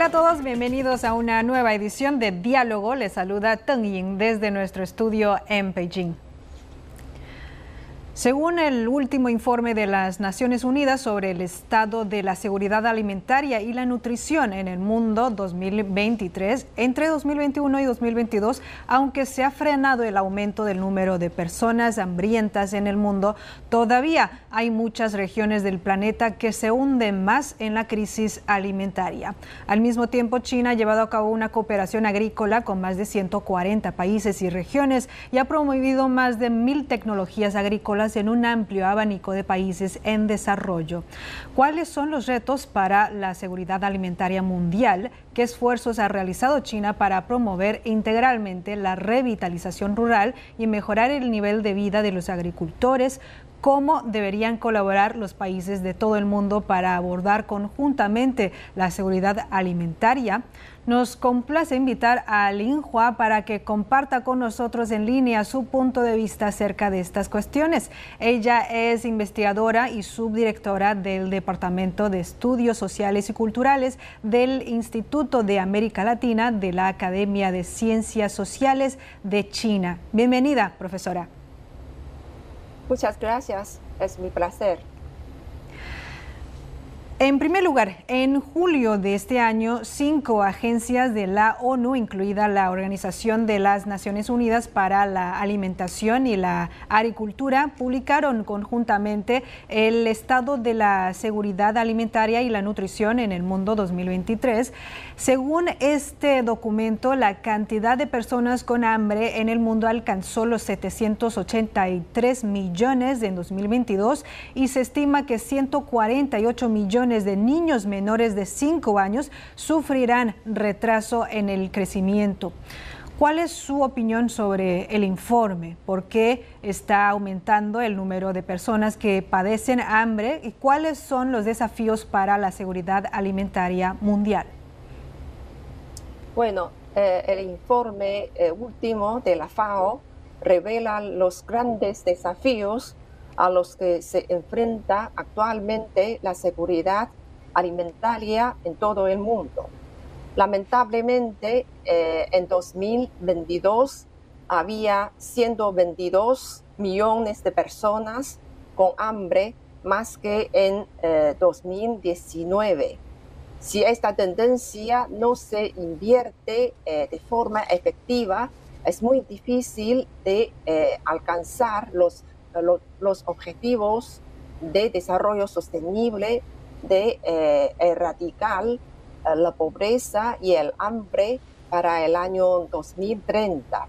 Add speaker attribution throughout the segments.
Speaker 1: Hola a todos, bienvenidos a una nueva edición de Diálogo. Les saluda Teng Yin desde nuestro estudio en Beijing. Según el último informe de las Naciones Unidas sobre el estado de la seguridad alimentaria y la nutrición en el mundo 2023, entre 2021 y 2022, aunque se ha frenado el aumento del número de personas hambrientas en el mundo, todavía hay muchas regiones del planeta que se hunden más en la crisis alimentaria. Al mismo tiempo, China ha llevado a cabo una cooperación agrícola con más de 140 países y regiones y ha promovido más de mil tecnologías agrícolas en un amplio abanico de países en desarrollo. ¿Cuáles son los retos para la seguridad alimentaria mundial? ¿Qué esfuerzos ha realizado China para promover integralmente la revitalización rural y mejorar el nivel de vida de los agricultores? cómo deberían colaborar los países de todo el mundo para abordar conjuntamente la seguridad alimentaria. Nos complace invitar a Lin Hua para que comparta con nosotros en línea su punto de vista acerca de estas cuestiones. Ella es investigadora y subdirectora del Departamento de Estudios Sociales y Culturales del Instituto de América Latina de la Academia de Ciencias Sociales de China. Bienvenida, profesora.
Speaker 2: Muchas gracias, es mi placer.
Speaker 1: En primer lugar, en julio de este año, cinco agencias de la ONU, incluida la Organización de las Naciones Unidas para la Alimentación y la Agricultura, publicaron conjuntamente el estado de la seguridad alimentaria y la nutrición en el mundo 2023. Según este documento, la cantidad de personas con hambre en el mundo alcanzó los 783 millones en 2022 y se estima que 148 millones de niños menores de 5 años sufrirán retraso en el crecimiento. ¿Cuál es su opinión sobre el informe? ¿Por qué está aumentando el número de personas que padecen hambre y cuáles son los desafíos para la seguridad alimentaria mundial?
Speaker 2: Bueno, eh, el informe eh, último de la FAO revela los grandes desafíos a los que se enfrenta actualmente la seguridad alimentaria en todo el mundo. Lamentablemente, eh, en 2022 había 122 millones de personas con hambre más que en 2019. Eh, si esta tendencia no se invierte eh, de forma efectiva, es muy difícil de alcanzar los los, objetivos de desarrollo sostenible de eh, erradicar eh, la pobreza y el hambre para el año 2030.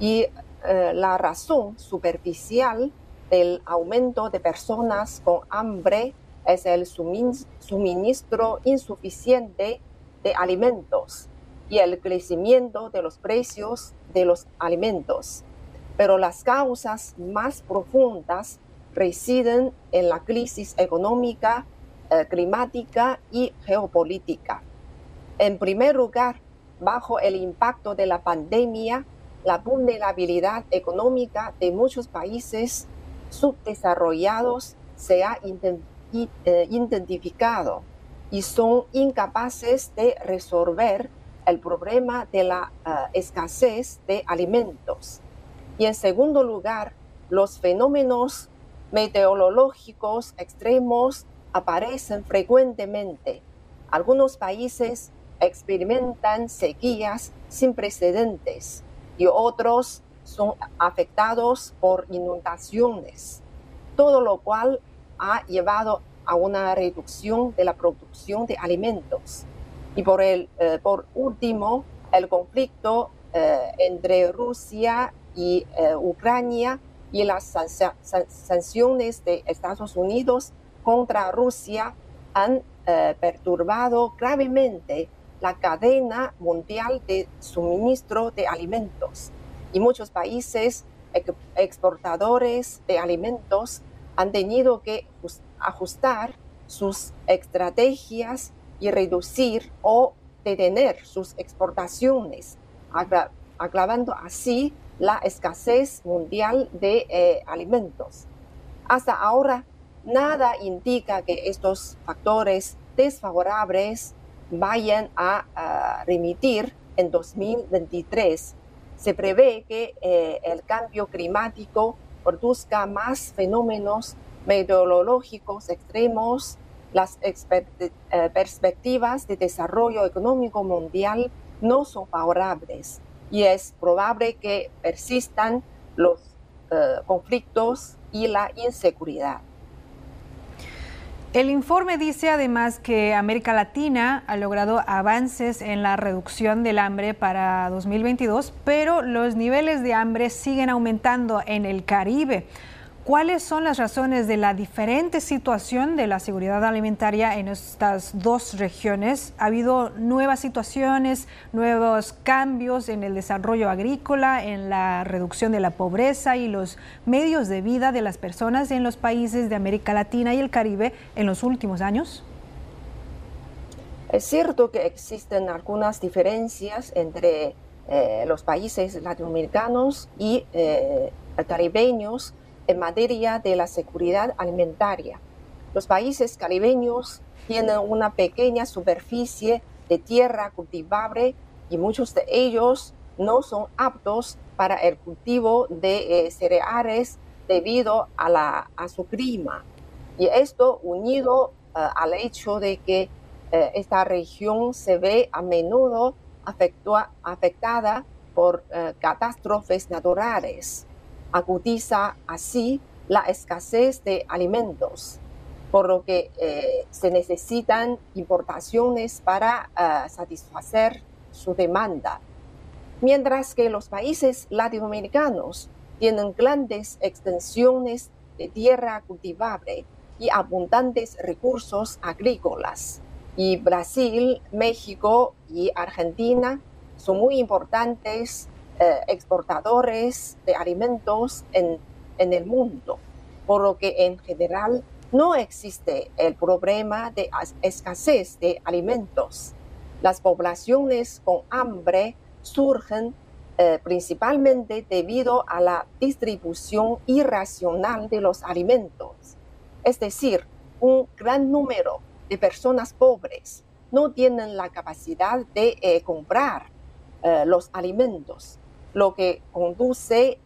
Speaker 2: Y eh, la razón superficial del aumento de personas con hambre es el suministro insuficiente de alimentos y el crecimiento de los precios de los alimentos pero las causas más profundas residen en la crisis económica, eh, climática y geopolítica. En primer lugar, bajo el impacto de la pandemia, la vulnerabilidad económica de muchos países subdesarrollados se ha eh, identificado y son incapaces de resolver el problema de la eh, escasez de alimentos. Y en segundo lugar, los fenómenos meteorológicos extremos aparecen frecuentemente. Algunos países experimentan sequías sin precedentes y otros son afectados por inundaciones, todo lo cual ha llevado a una reducción de la producción de alimentos. Y por, el, eh, por último, el conflicto eh, entre Rusia y eh, Ucrania y las sanciones de Estados Unidos contra Rusia han eh, perturbado gravemente la cadena mundial de suministro de alimentos. Y muchos países exportadores de alimentos han tenido que ajustar sus estrategias y reducir o detener sus exportaciones, agravando así la escasez mundial de eh, alimentos. Hasta ahora, nada indica que estos factores desfavorables vayan a, remitir en 2023. Se prevé que eh, el cambio climático produzca más fenómenos meteorológicos extremos, las eh, perspectivas de desarrollo económico mundial no son favorables y es probable que persistan los eh, conflictos y la inseguridad.
Speaker 1: El informe dice además que América Latina ha logrado avances en la reducción del hambre para 2022, pero los niveles de hambre siguen aumentando en el Caribe. ¿Cuáles son las razones de la diferente situación de la seguridad alimentaria en estas dos regiones? ¿Ha habido nuevas situaciones, nuevos cambios en el desarrollo agrícola, en la reducción de la pobreza y los medios de vida de las personas en los países de América Latina y el Caribe en los últimos años?
Speaker 2: Es cierto que existen algunas diferencias entre eh, los países latinoamericanos y eh, caribeños en materia de la seguridad alimentaria. Los países caribeños tienen una pequeña superficie de tierra cultivable y muchos de ellos no son aptos para el cultivo de eh, cereales debido a, su clima. Y esto unido eh, al hecho de que eh, esta región se ve a menudo afectada por catástrofes naturales agudiza así la escasez de alimentos, por lo que eh, se necesitan importaciones para eh, satisfacer su demanda. Mientras que los países latinoamericanos tienen grandes extensiones de tierra cultivable y abundantes recursos agrícolas. Y Brasil, México y Argentina son muy importantes eh, exportadores de alimentos en, el mundo, por lo que en general no existe el problema de escasez de alimentos. Las poblaciones con hambre surgen eh, principalmente debido a la distribución irracional de los alimentos. Es decir, un gran número de personas pobres no tienen la capacidad de eh, comprar los alimentos lo que conduce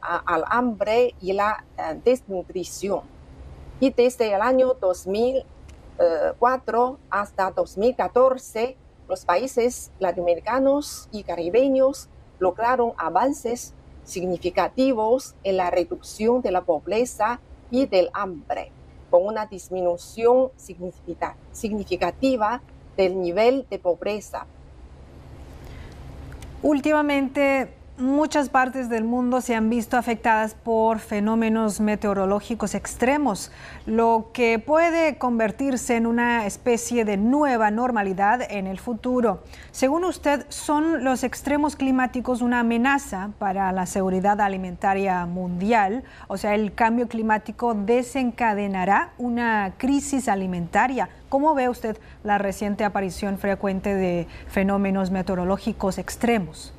Speaker 2: al hambre y la eh, desnutrición. Y desde el año 2004 hasta 2014, los países latinoamericanos y caribeños lograron avances significativos en la reducción de la pobreza y del hambre, con una disminución significativa del nivel de pobreza
Speaker 1: Últimamente muchas partes del mundo se han visto afectadas por fenómenos meteorológicos extremos, lo que puede convertirse en una especie de nueva normalidad en el futuro. Según usted, ¿son los extremos climáticos una amenaza para la seguridad alimentaria mundial? O sea, ¿el cambio climático desencadenará una crisis alimentaria? ¿Cómo ve usted la reciente aparición frecuente de fenómenos meteorológicos extremos?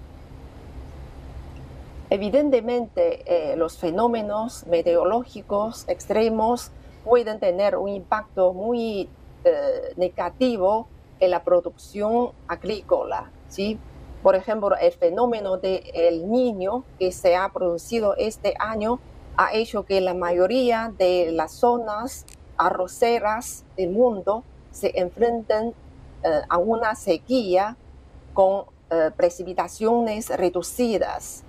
Speaker 2: Evidentemente, eh, los fenómenos meteorológicos extremos pueden tener un impacto muy eh, negativo en la producción agrícola. ¿sí? Por ejemplo, el fenómeno del el niño que se ha producido este año ha hecho que la mayoría de las zonas arroceras del mundo se enfrenten eh, a una sequía con precipitaciones reducidas.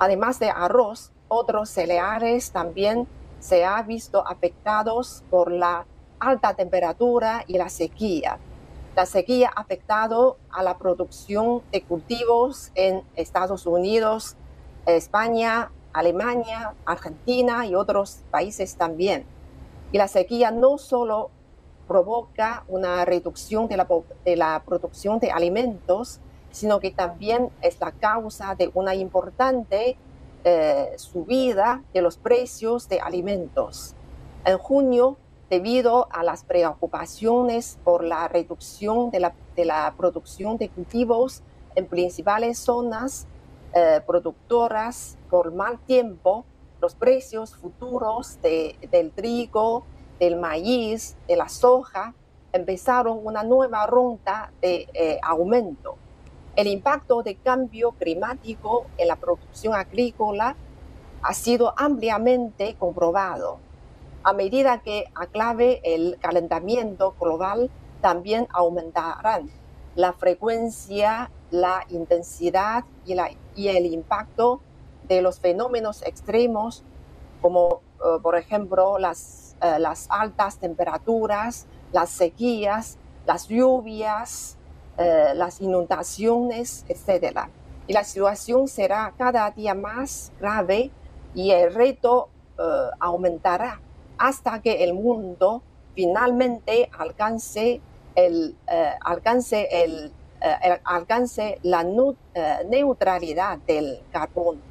Speaker 2: Además de arroz, otros cereales también se han visto afectados por la alta temperatura y la sequía. La sequía ha afectado a la producción de cultivos en Estados Unidos, España, Alemania, Argentina y otros países también. Y la sequía no solo provoca una reducción de la, producción de alimentos, sino que también es la causa de una importante eh, subida de los precios de alimentos. En junio, debido a las preocupaciones por la reducción de la, producción de cultivos en principales zonas eh, productoras por mal tiempo, los precios futuros del trigo, del maíz, de la soja empezaron una nueva ronda de eh, aumento. El impacto de cambio climático en la producción agrícola ha sido ampliamente comprobado. A medida que aclave el calentamiento global, también aumentarán la frecuencia, la intensidad y el impacto de los fenómenos extremos, como eh, por ejemplo las, eh, las altas temperaturas, las sequías, las lluvias, eh, las inundaciones, etc. Y la situación será cada día más grave y el reto aumentará hasta que el mundo finalmente alcance el, alcance el, alcance la neutralidad del carbono.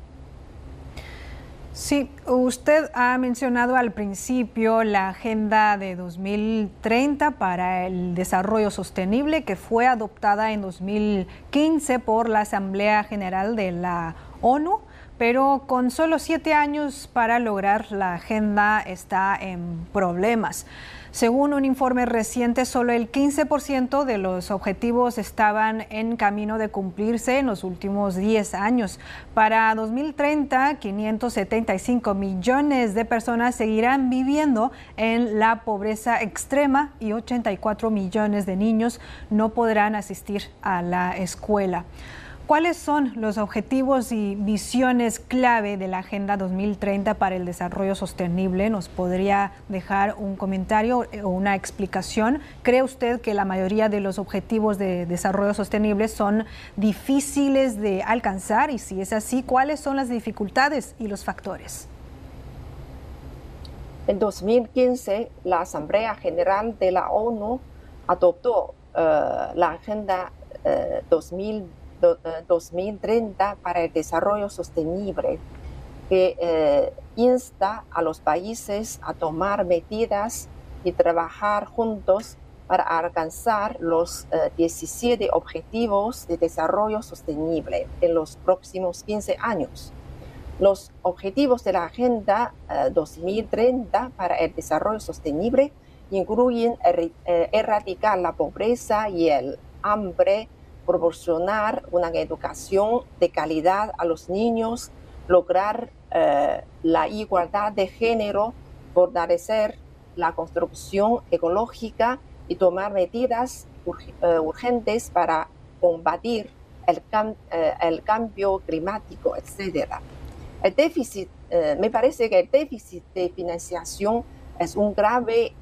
Speaker 1: Sí, usted ha mencionado al principio la Agenda de 2030 para el Desarrollo Sostenible que fue adoptada en 2015 por la Asamblea General de la ONU, pero con solo siete años para lograr la agenda está en problemas. Según un informe reciente, solo el 15% de los objetivos estaban en camino de cumplirse en los últimos 10 años. Para 2030, 575 millones de personas seguirán viviendo en la pobreza extrema y 84 millones de niños no podrán asistir a la escuela. ¿Cuáles son los objetivos y visiones clave de la Agenda 2030 para el Desarrollo Sostenible? ¿Nos podría dejar un comentario o una explicación? ¿Cree usted que la mayoría de los objetivos de desarrollo sostenible son difíciles de alcanzar? Y si es así, ¿cuáles son las dificultades y los factores?
Speaker 2: En 2015, la Asamblea General de la ONU adoptó eh, la Agenda 2030 eh, 2030 eh, para el desarrollo sostenible, que eh, insta a los países a tomar medidas y trabajar juntos para alcanzar los 17 eh, objetivos de desarrollo sostenible en los próximos 15 años. Los objetivos de la Agenda 2030 para el desarrollo sostenible incluyen erradicar la pobreza y el hambre proporcionar una educación de calidad a los niños, lograr eh, la igualdad de género, fortalecer la construcción ecológica y tomar medidas eh, urgentes para combatir el, eh, cambio climático, etc. El déficit, me parece que el déficit de financiación es un grave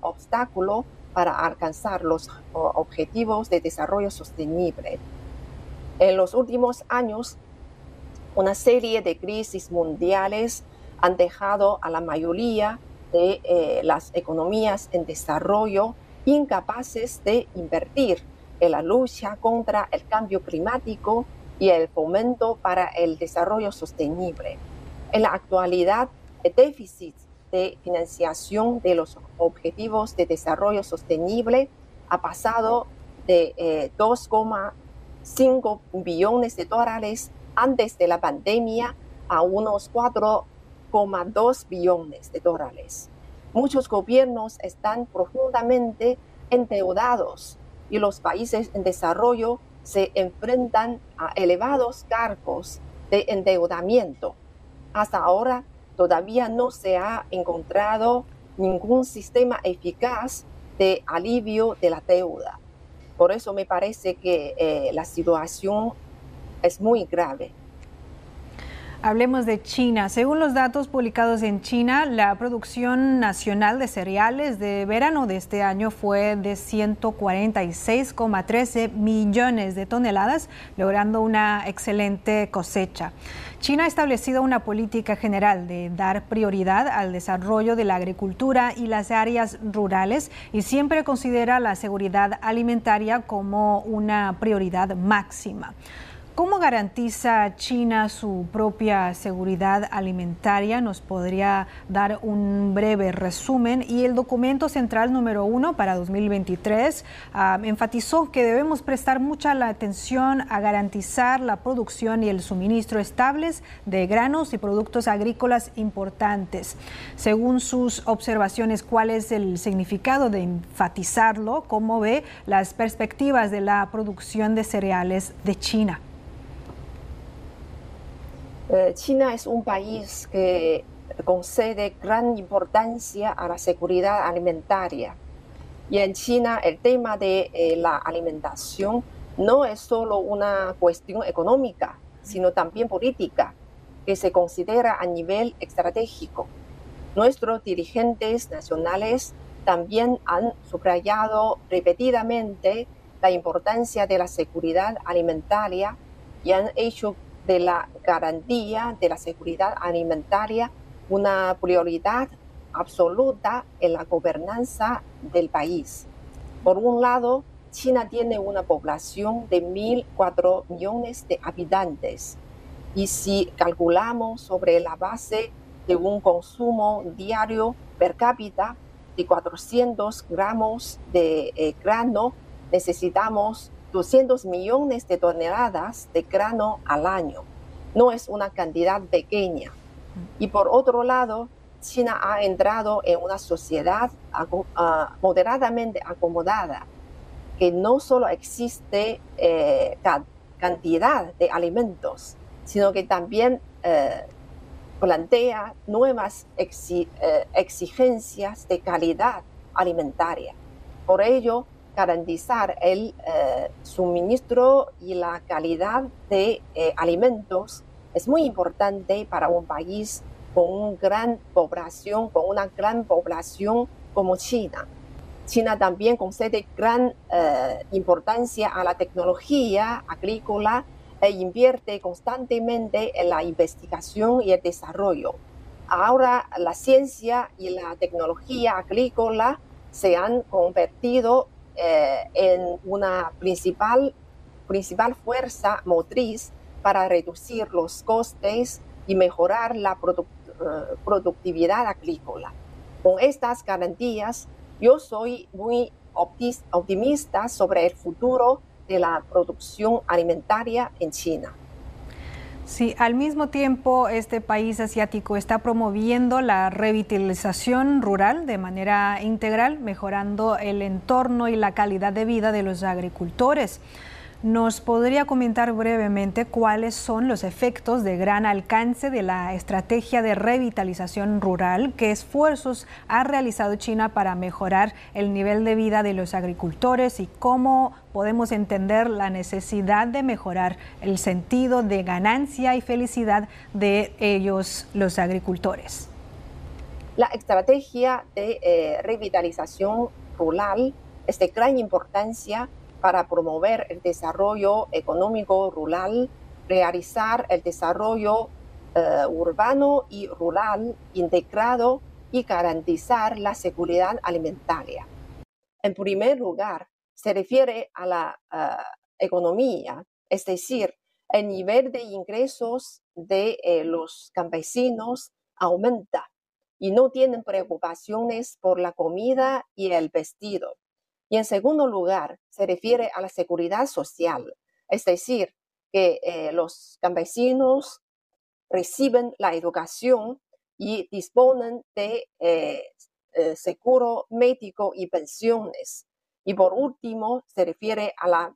Speaker 2: obstáculo para alcanzar los objetivos de desarrollo sostenible. En los últimos años, una serie de crisis mundiales han dejado a la mayoría de eh, las economías en desarrollo incapaces de invertir en la lucha contra el cambio climático y el fomento para el desarrollo sostenible. En la actualidad, el déficit de financiación de los objetivos de desarrollo sostenible ha pasado de 2,5 eh, billones de dólares antes de la pandemia a unos 4,2 billones de dólares. Muchos gobiernos están profundamente endeudados y los países en desarrollo se enfrentan a elevados cargos de endeudamiento. Hasta ahora, todavía no se ha encontrado ningún sistema eficaz de alivio de la deuda. Por eso me parece que eh, la situación es muy grave.
Speaker 1: Hablemos de China. Según los datos publicados en China, la producción nacional de cereales de verano de este año fue de 146,13 millones de toneladas, logrando una excelente cosecha. China ha establecido una política general de dar prioridad al desarrollo de la agricultura y las áreas rurales y siempre considera la seguridad alimentaria como una prioridad máxima. ¿Cómo garantiza China su propia seguridad alimentaria? Nos podría dar un breve resumen. Y el documento central número uno para 2023 ah, enfatizó que debemos prestar mucha atención a garantizar la producción y el suministro estables de granos y productos agrícolas importantes. Según sus observaciones, ¿cuál es el significado de enfatizarlo? ¿Cómo ve las perspectivas de la producción de cereales de China?
Speaker 2: Eh, China es un país que concede gran importancia a la seguridad alimentaria. Y en China el tema de eh, la alimentación no es solo una cuestión económica, sino también política, que se considera a nivel estratégico. Nuestros dirigentes nacionales también han subrayado repetidamente la importancia de la seguridad alimentaria y han hecho de la garantía de la seguridad alimentaria una prioridad absoluta en la gobernanza del país. Por un lado, China tiene una población de 1.004 millones de habitantes y si calculamos sobre la base de un consumo diario per cápita de 400 gramos de eh, grano, necesitamos 200 millones de toneladas de grano al año. No es una cantidad pequeña. Y por otro lado, China ha entrado en una sociedad ah, moderadamente acomodada, que no solo existe eh, cantidad de alimentos, sino que también eh, plantea nuevas eh, exigencias de calidad alimentaria. Por ello, garantizar el eh, suministro y la calidad de eh, alimentos es muy importante para un país con una gran población, con una gran población como China. China también concede gran eh, importancia a la tecnología agrícola e invierte constantemente en la investigación y el desarrollo. Ahora la ciencia y la tecnología agrícola se han convertido eh, en una principal, principal fuerza motriz para reducir los costes y mejorar la eh, productividad agrícola. Con estas garantías, yo soy muy optimista sobre el futuro de la producción alimentaria en China.
Speaker 1: Sí, al mismo tiempo este país asiático está promoviendo la revitalización rural de manera integral, mejorando el entorno y la calidad de vida de los agricultores. ¿Nos podría comentar brevemente cuáles son los efectos de gran alcance de la estrategia de revitalización rural? ¿Qué esfuerzos ha realizado China para mejorar el nivel de vida de los agricultores y cómo podemos entender la necesidad de mejorar el sentido de ganancia y felicidad de ellos, los agricultores?
Speaker 2: La estrategia de eh, revitalización rural es de gran importancia para promover el desarrollo económico rural, realizar el desarrollo eh, urbano y rural integrado y garantizar la seguridad alimentaria. En primer lugar, se refiere a la eh, economía, es decir, el nivel de ingresos de eh, los campesinos aumenta y no tienen preocupaciones por la comida y el vestido. Y en segundo lugar, se refiere a la seguridad social, es decir, que eh, los campesinos reciben la educación y disponen de eh, eh, seguro médico y pensiones. Y por último, se refiere a la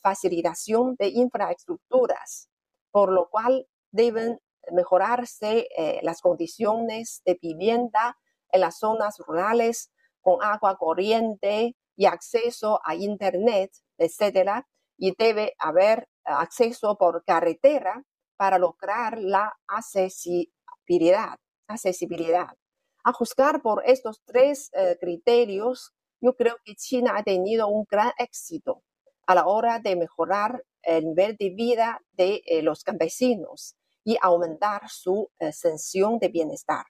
Speaker 2: facilitación de infraestructuras, por lo cual deben mejorarse las condiciones de vivienda en las zonas rurales con agua corriente, y acceso a Internet, etcétera, y debe haber acceso por carretera para lograr la accesibilidad. accesibilidad. A juzgar por estos tres eh, criterios, yo creo que China ha tenido un gran éxito a la hora de mejorar el nivel de vida de eh, los campesinos y aumentar su eh, sensación de bienestar.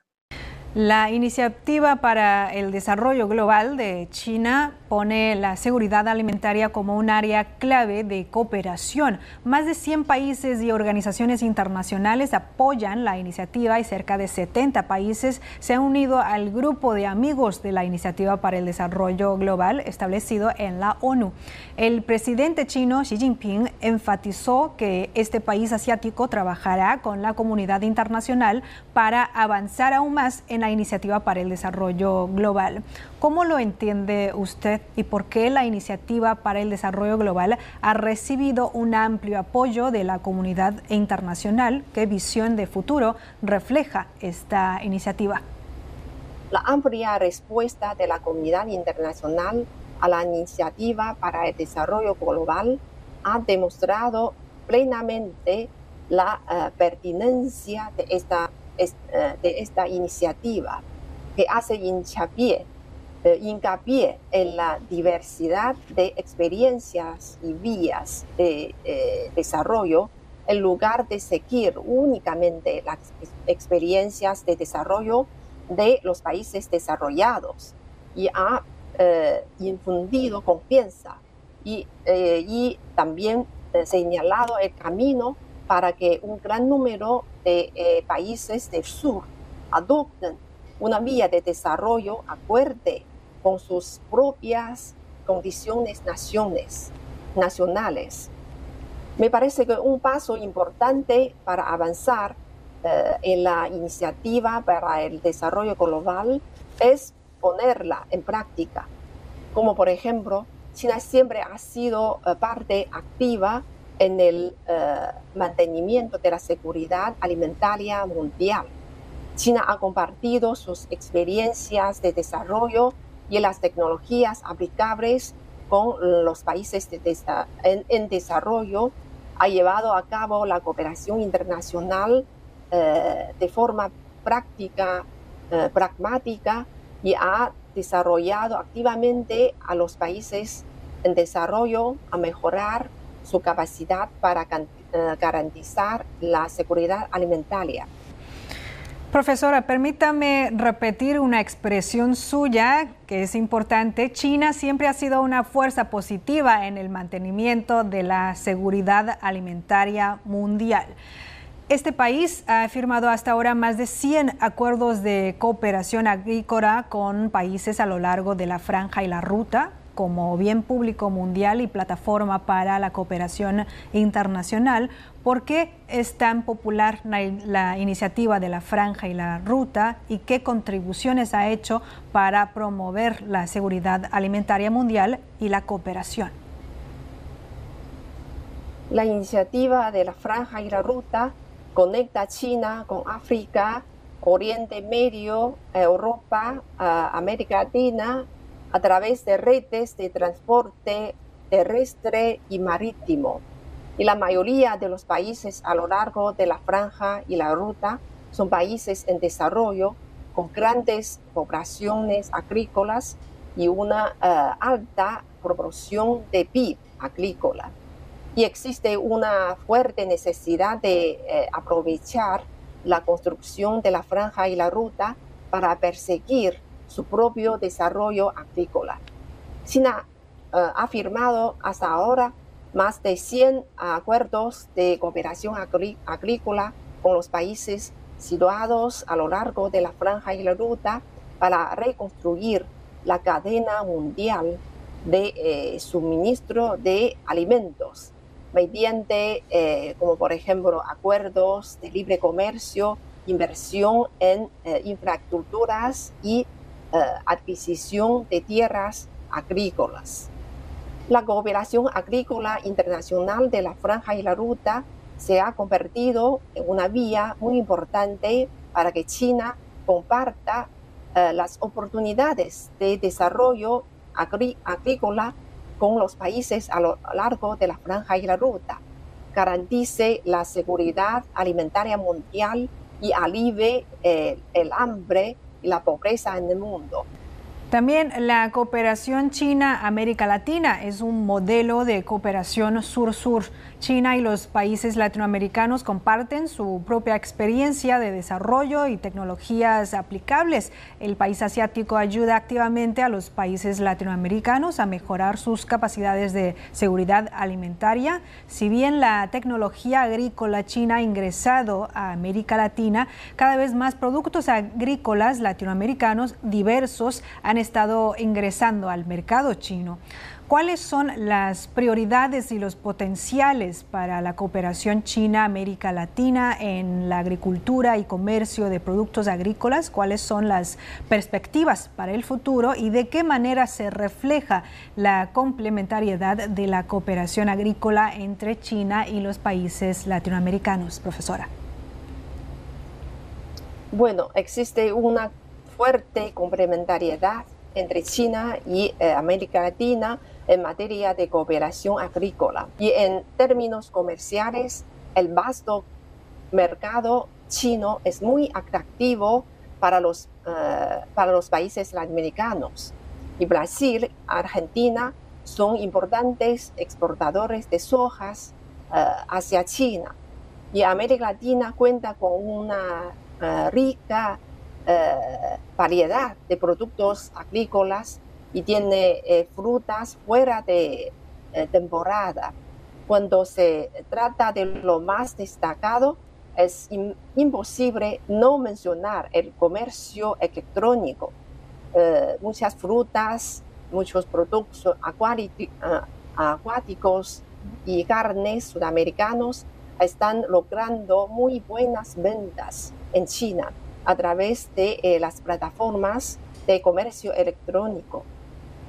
Speaker 1: La iniciativa para el desarrollo global de China pone la seguridad alimentaria como un área clave de cooperación. Más de 100 países y organizaciones internacionales apoyan la iniciativa y cerca de 70 países se han unido al grupo de amigos de la Iniciativa para el Desarrollo Global establecido en la ONU. El presidente chino Xi Jinping enfatizó que este país asiático trabajará con la comunidad internacional para avanzar aún más en la Iniciativa para el Desarrollo Global. ¿Cómo lo entiende usted y por qué la Iniciativa para el Desarrollo Global ha recibido un amplio apoyo de la comunidad internacional? ¿Qué visión de futuro refleja esta iniciativa?
Speaker 2: La amplia respuesta de la comunidad internacional a la Iniciativa para el Desarrollo Global ha demostrado plenamente la uh, pertinencia de esta, es, uh, de esta iniciativa que hace hincapié eh, hincapié en la diversidad de experiencias y vías de eh, desarrollo en lugar de seguir únicamente las experiencias de desarrollo de los países desarrollados. Y ha eh, infundido confianza y, eh, y también eh, señalado el camino para que un gran número de eh, países del sur adopten una vía de desarrollo acorde con sus propias condiciones naciones, nacionales. Me parece que un paso importante para avanzar eh, en la iniciativa para el desarrollo global es ponerla en práctica. Como por ejemplo, China siempre ha sido eh, parte activa en el eh, mantenimiento de la seguridad alimentaria mundial. China ha compartido sus experiencias de desarrollo y las tecnologías aplicables con los países en, desarrollo, ha llevado a cabo la cooperación internacional eh, de forma práctica, eh, pragmática y ha desarrollado activamente a los países en desarrollo a mejorar su capacidad para eh, garantizar la seguridad alimentaria.
Speaker 1: Profesora, permítame repetir una expresión suya que es importante. China siempre ha sido una fuerza positiva en el mantenimiento de la seguridad alimentaria mundial. Este país ha firmado hasta ahora más de 100 acuerdos de cooperación agrícola con países a lo largo de la franja y la ruta, como bien público mundial y plataforma para la cooperación internacional. ¿Por qué es tan popular la, iniciativa de la franja y la ruta y qué contribuciones ha hecho para promover la seguridad alimentaria mundial y la cooperación?
Speaker 2: La iniciativa de la franja y la ruta conecta China con África, Oriente Medio, Europa, América Latina a través de redes de transporte terrestre y marítimo. Y la mayoría de los países a lo largo de la franja y la ruta son países en desarrollo con grandes poblaciones agrícolas y una uh, alta proporción de PIB agrícola. Y existe una fuerte necesidad de eh, aprovechar la construcción de la franja y la ruta para perseguir su propio desarrollo agrícola. China uh, ha firmado hasta ahora más de 100 acuerdos de cooperación agrícola con los países situados a lo largo de la franja y la ruta para reconstruir la cadena mundial de eh, suministro de alimentos mediante, eh, como por ejemplo, acuerdos de libre comercio, inversión en eh, infraestructuras y uh, adquisición de tierras agrícolas. La cooperación agrícola internacional de la franja y la ruta se ha convertido en una vía muy importante para que China comparta uh, las oportunidades de desarrollo agrí agrícola con los países a lo largo de la franja y la ruta, garantice la seguridad alimentaria mundial y alivie eh, el hambre la pobreza en el mundo.
Speaker 1: También la cooperación China-América Latina es un modelo de cooperación sur-sur. China y los países latinoamericanos comparten su propia experiencia de desarrollo y tecnologías aplicables. El país asiático ayuda activamente a los países latinoamericanos a mejorar sus capacidades de seguridad alimentaria. Si bien la tecnología agrícola china ha ingresado a América Latina, cada vez más productos agrícolas latinoamericanos diversos han estado ingresando al mercado chino. ¿Cuáles son las prioridades y los potenciales para la cooperación China-América Latina en la agricultura y comercio de productos agrícolas? ¿Cuáles son las perspectivas para el futuro y de qué manera se refleja la complementariedad de la cooperación agrícola entre China y los países latinoamericanos, profesora?
Speaker 2: Bueno, existe una fuerte complementariedad entre China y eh, América Latina en materia de cooperación agrícola. Y en términos comerciales, el vasto mercado chino es muy atractivo para los, eh, para los países latinoamericanos. Y Brasil, Argentina son importantes exportadores de sojas eh, hacia China. Y América Latina cuenta con una rica variedad de productos agrícolas y tiene eh, frutas fuera de eh, temporada. Cuando se trata de lo más destacado, es imposible no mencionar el comercio electrónico. Eh, muchas frutas, muchos productos acuáticos y carnes sudamericanos están logrando muy buenas ventas en China a través de las plataformas de comercio electrónico.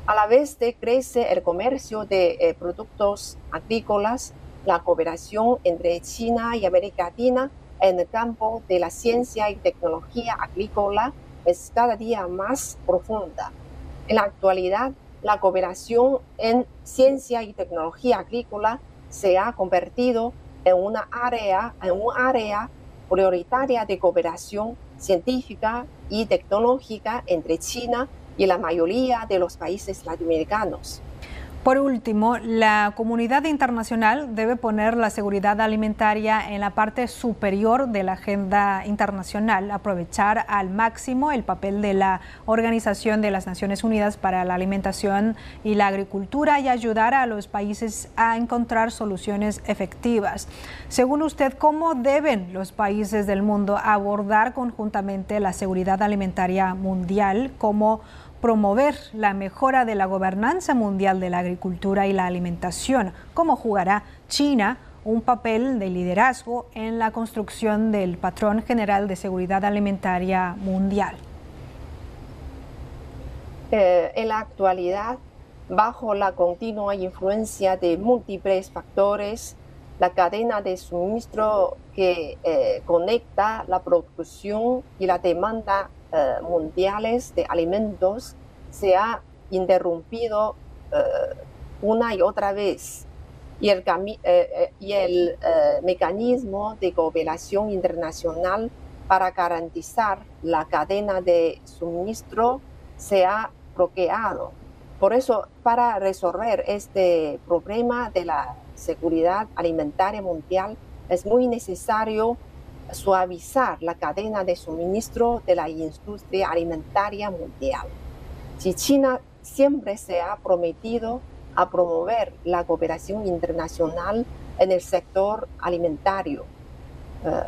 Speaker 2: A la vez de crece el comercio de eh, productos agrícolas, la cooperación entre China y América Latina en el campo de la ciencia y tecnología agrícola es cada día más profunda. En la actualidad, la cooperación en ciencia y tecnología agrícola se ha convertido en una área, en un área prioritaria de cooperación científica y tecnológica entre China y la mayoría de los países latinoamericanos.
Speaker 1: Por último, la comunidad internacional debe poner la seguridad alimentaria en la parte superior de la agenda internacional, aprovechar al máximo el papel de la Organización de las Naciones Unidas para la Alimentación y la Agricultura y ayudar a los países a encontrar soluciones efectivas. Según usted, ¿cómo deben los países del mundo abordar conjuntamente la seguridad alimentaria mundial como promover la mejora de la gobernanza mundial de la agricultura y la alimentación, cómo jugará China un papel de liderazgo en la construcción del patrón general de seguridad alimentaria mundial.
Speaker 2: Eh, en la actualidad, bajo la continua influencia de múltiples factores, la cadena de suministro que eh, conecta la producción y la demanda eh, mundiales de alimentos se ha interrumpido eh, una y otra vez y el, eh, y el mecanismo de cooperación internacional para garantizar la cadena de suministro se ha bloqueado. Por eso, para resolver este problema de la seguridad alimentaria mundial, es muy necesario suavizar la cadena de suministro de la industria alimentaria mundial. Si China siempre se ha prometido a promover la cooperación internacional en el sector alimentario, eh,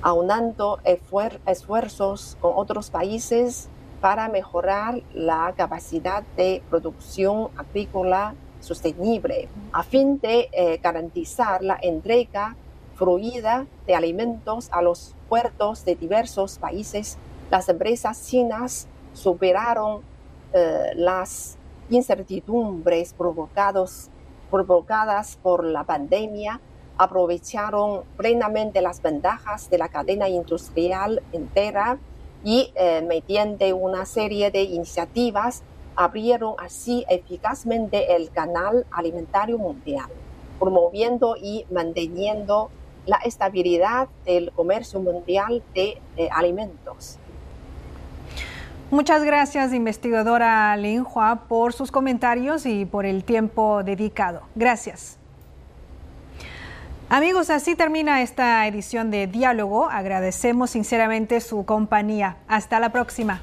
Speaker 2: aunando esfuerzos con otros países para mejorar la capacidad de producción agrícola sostenible, a fin de eh, garantizar la entrega fluida de alimentos a los puertos de diversos países, las empresas chinas superaron eh, las incertidumbres provocadas por la pandemia, aprovecharon plenamente las ventajas de la cadena industrial entera y eh, mediante una serie de iniciativas abrieron así eficazmente el canal alimentario mundial, promoviendo y manteniendo la estabilidad del comercio mundial de alimentos.
Speaker 1: Muchas gracias, investigadora Lin Hua, por sus comentarios y por el tiempo dedicado. Gracias. Amigos, así termina esta edición de Diálogo. Agradecemos sinceramente su compañía. Hasta la próxima.